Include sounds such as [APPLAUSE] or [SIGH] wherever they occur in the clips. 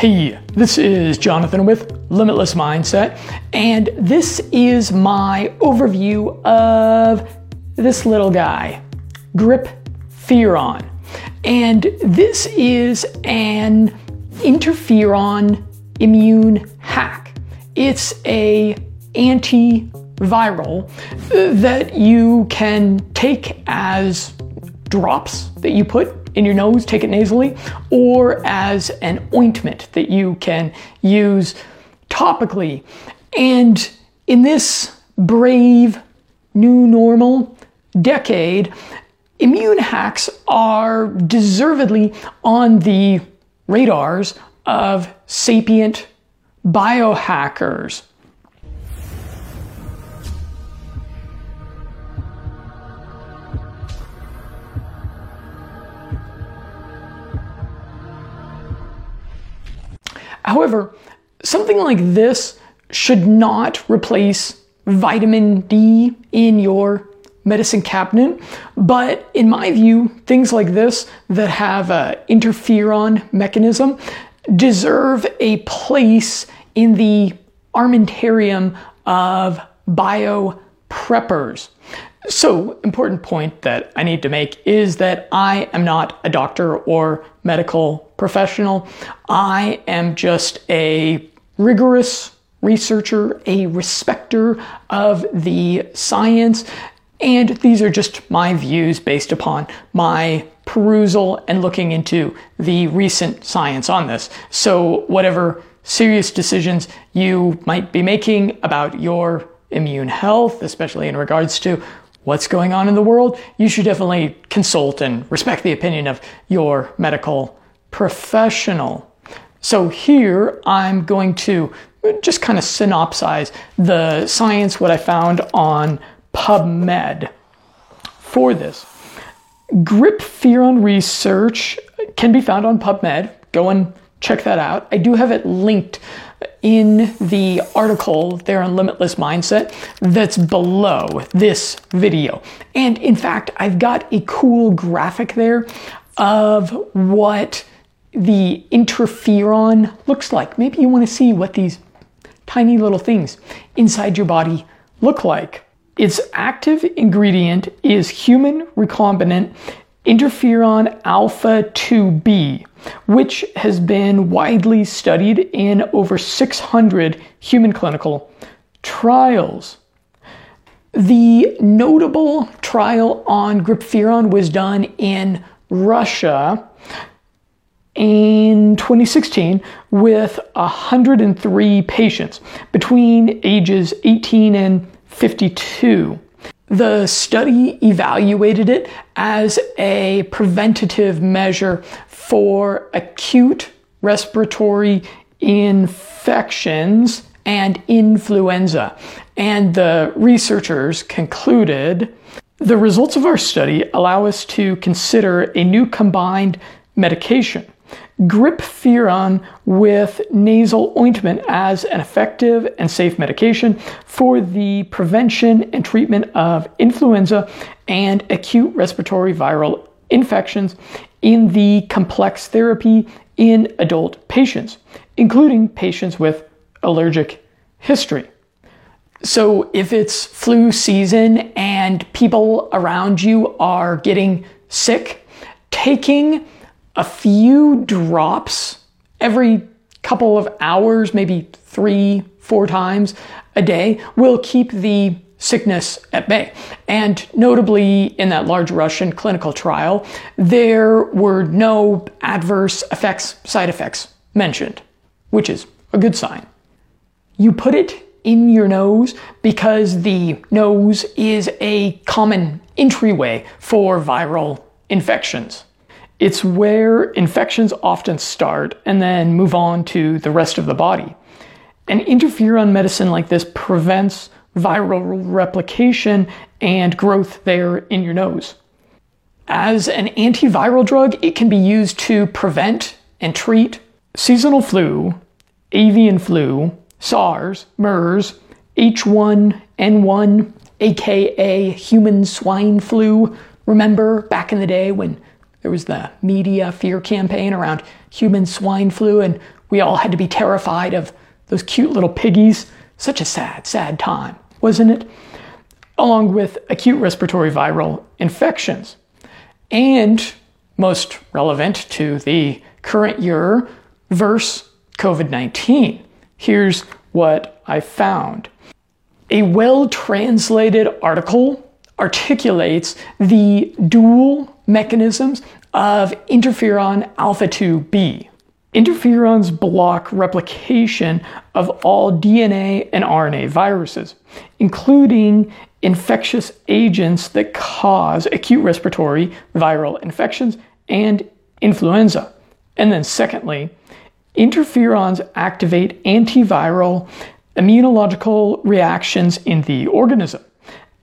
Hey, this is Jonathan with Limitless Mindset, and this is my overview of this little guy, Grip Furon. And this is an interferon immune hack. It's a antiviral that you can take as drops that you put in your nose, take it nasally, or as an ointment that you can use topically. And in this brave new normal decade, immune hacks are deservedly on the radars of sapient biohackers. However, something like this should not replace vitamin D in your medicine cabinet, but in my view, things like this that have an interferon mechanism deserve a place in the armamentarium of bio preppers. So, important point that I need to make is that I am not a doctor or medical professional. I am just a rigorous researcher, a respecter of the science, and these are just my views based upon my perusal and looking into the recent science on this. So, whatever serious decisions you might be making about your immune health, especially in regards to what's going on in the world, you should definitely consult and respect the opinion of your medical professional. So here I'm going to just kind of synopsize the science, what I found on PubMed for this. Grippferon research can be found on PubMed. Go and check that out. I do have it linked in the article there on Limitless Mindset that's below this video. And in fact, I've got a cool graphic there of what the interferon looks like. Maybe you want to see what these tiny little things inside your body look like. Its active ingredient is human recombinant interferon alpha 2b, which has been widely studied in over 600 human clinical trials. The notable trial on Grippferon was done in Russia in 2016 with 103 patients between ages 18 and 52. The study evaluated it as a preventative measure for acute respiratory infections and influenza. And the researchers concluded the results of our study allow us to consider a new combined medication Grippferon with nasal ointment as an effective and safe medication for the prevention and treatment of influenza and acute respiratory viral infections in the complex therapy in adult patients, including patients with allergic history. So, if it's flu season and people around you are getting sick, taking a few drops every couple of hours, maybe three, four times a day, will keep the sickness at bay. And notably, in that large Russian clinical trial, there were no adverse effects, side effects mentioned, which is a good sign. You put it in your nose because the nose is a common entryway for viral infections. It's where infections often start and then move on to the rest of the body. And interferon medicine like this prevents viral replication and growth there in your nose. As an antiviral drug, it can be used to prevent and treat seasonal flu, avian flu, SARS, MERS, H1N1, aka human swine flu. Remember back in the day when There was the media fear campaign around human swine flu, and we all had to be terrified of those cute little piggies. Such a sad, sad time, wasn't it? Along with acute respiratory viral infections. And most relevant to the current year verse COVID 19. Here's what I found. A well translated article articulates the dual mechanisms of interferon alpha 2b. Interferons block replication of all DNA and RNA viruses, including infectious agents that cause acute respiratory viral infections and influenza. And then, secondly, interferons activate antiviral immunological reactions in the organism.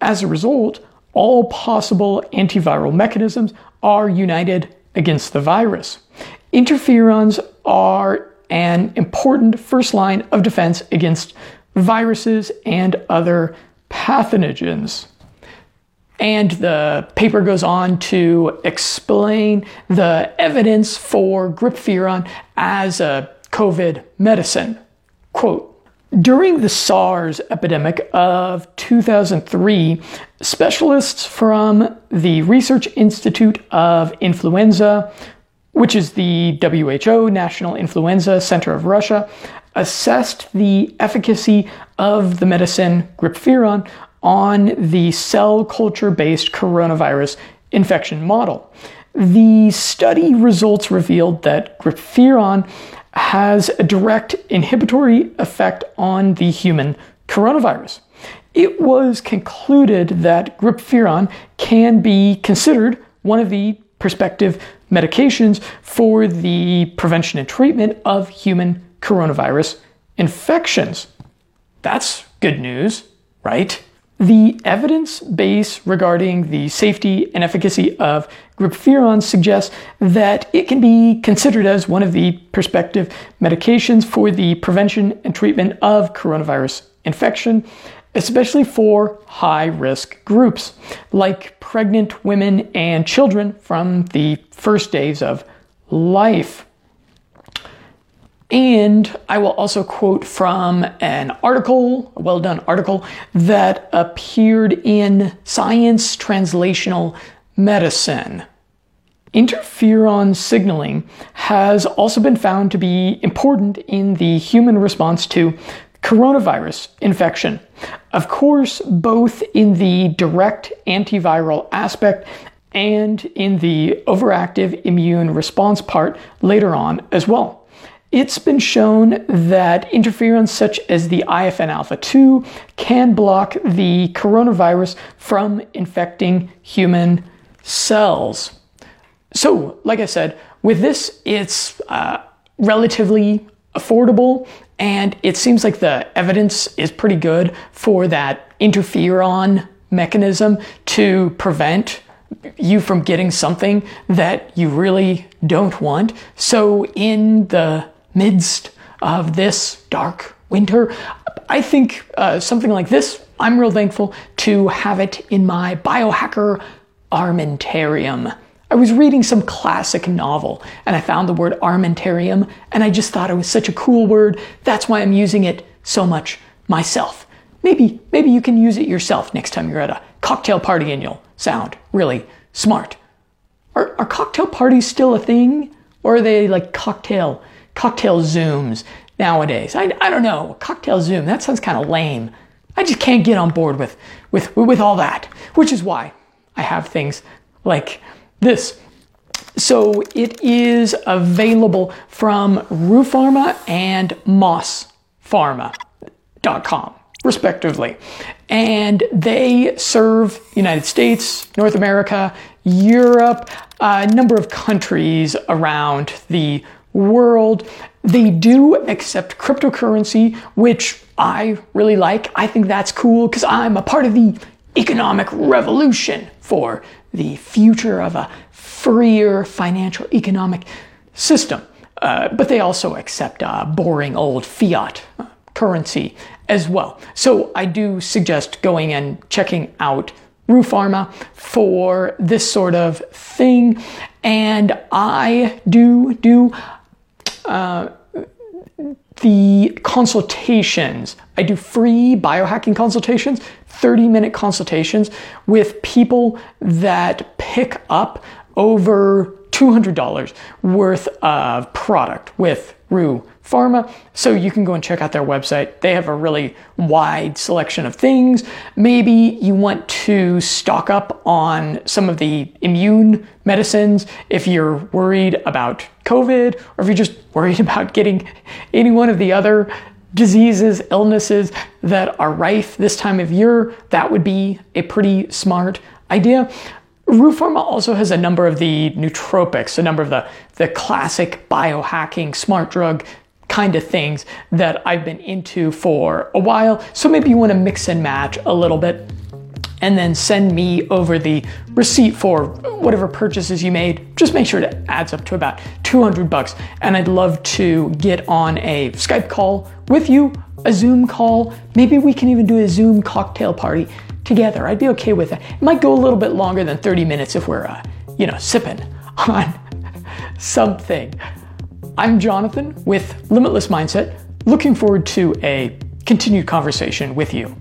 As a result, all possible antiviral mechanisms are united against the virus. Interferons are an important first line of defense against viruses and other pathogens. And the paper goes on to explain the evidence for Grippferon as a COVID medicine. Quote, during the SARS epidemic of 2003, specialists from the Research Institute of Influenza, which is the WHO National Influenza Center of Russia, assessed the efficacy of the medicine Grippferon on the cell culture based coronavirus infection model. The study results revealed that Grippferon has a direct inhibitory effect on the human coronavirus. It was concluded that Grippferon can be considered one of the prospective medications for the prevention and treatment of human coronavirus infections. That's good news, right? The evidence base regarding the safety and efficacy of Grippferon suggests that it can be considered as one of the prospective medications for the prevention and treatment of coronavirus infection, especially for high risk groups like pregnant women and children from the first days of life. And I will also quote from an article, a well done article, that appeared in Science Translational Medicine. Interferon signaling has also been found to be important in the human response to coronavirus infection. Of course, both in the direct antiviral aspect and in the overactive immune response part later on as well. It's been shown that interferons such as the IFN alpha 2 can block the coronavirus from infecting human cells. So, like I said, with this, it's uh, relatively affordable, and it seems like the evidence is pretty good for that interferon mechanism to prevent you from getting something that you really don't want. So, in the midst of this dark winter. I think uh, something like this, I'm real thankful to have it in my biohacker armentarium. I was reading some classic novel and I found the word armentarium and I just thought it was such a cool word. That's why I'm using it so much myself. Maybe, maybe you can use it yourself next time you're at a cocktail party and you'll sound really smart. Are, are cocktail parties still a thing? Or are they like cocktail cocktail zooms nowadays. I, I don't know, cocktail zoom, that sounds kind of lame. I just can't get on board with, with, with all that, which is why I have things like this. So it is available from Rupharma and MossPharma.com, respectively. And they serve United States, North America, Europe, a number of countries around the world. They do accept cryptocurrency, which I really like. I think that's cool because I'm a part of the economic revolution for the future of a freer financial economic system. Uh, but they also accept uh, boring old fiat uh, currency as well. So I do suggest going and checking out Rupharma for this sort of thing. and I do do uh, the consultations. I do free biohacking consultations, 30 minute consultations with people that pick up over $200 worth of product with Rue Pharma. So you can go and check out their website. They have a really wide selection of things. Maybe you want to stock up on some of the immune medicines if you're worried about COVID or if you're just worried [LAUGHS] about getting any one of the other diseases, illnesses that are rife this time of year. That would be a pretty smart idea. Rupharma also has a number of the nootropics, a number of the, the classic biohacking smart drug kind of things that I've been into for a while. So maybe you want to mix and match a little bit and then send me over the receipt for whatever purchases you made. Just make sure it adds up to about 200 bucks. And I'd love to get on a Skype call with you, a Zoom call. Maybe we can even do a Zoom cocktail party together. I'd be okay with that. It might go a little bit longer than 30 minutes if we're, uh, you know, sipping [LAUGHS] on something. I'm Jonathan with Limitless Mindset, looking forward to a continued conversation with you.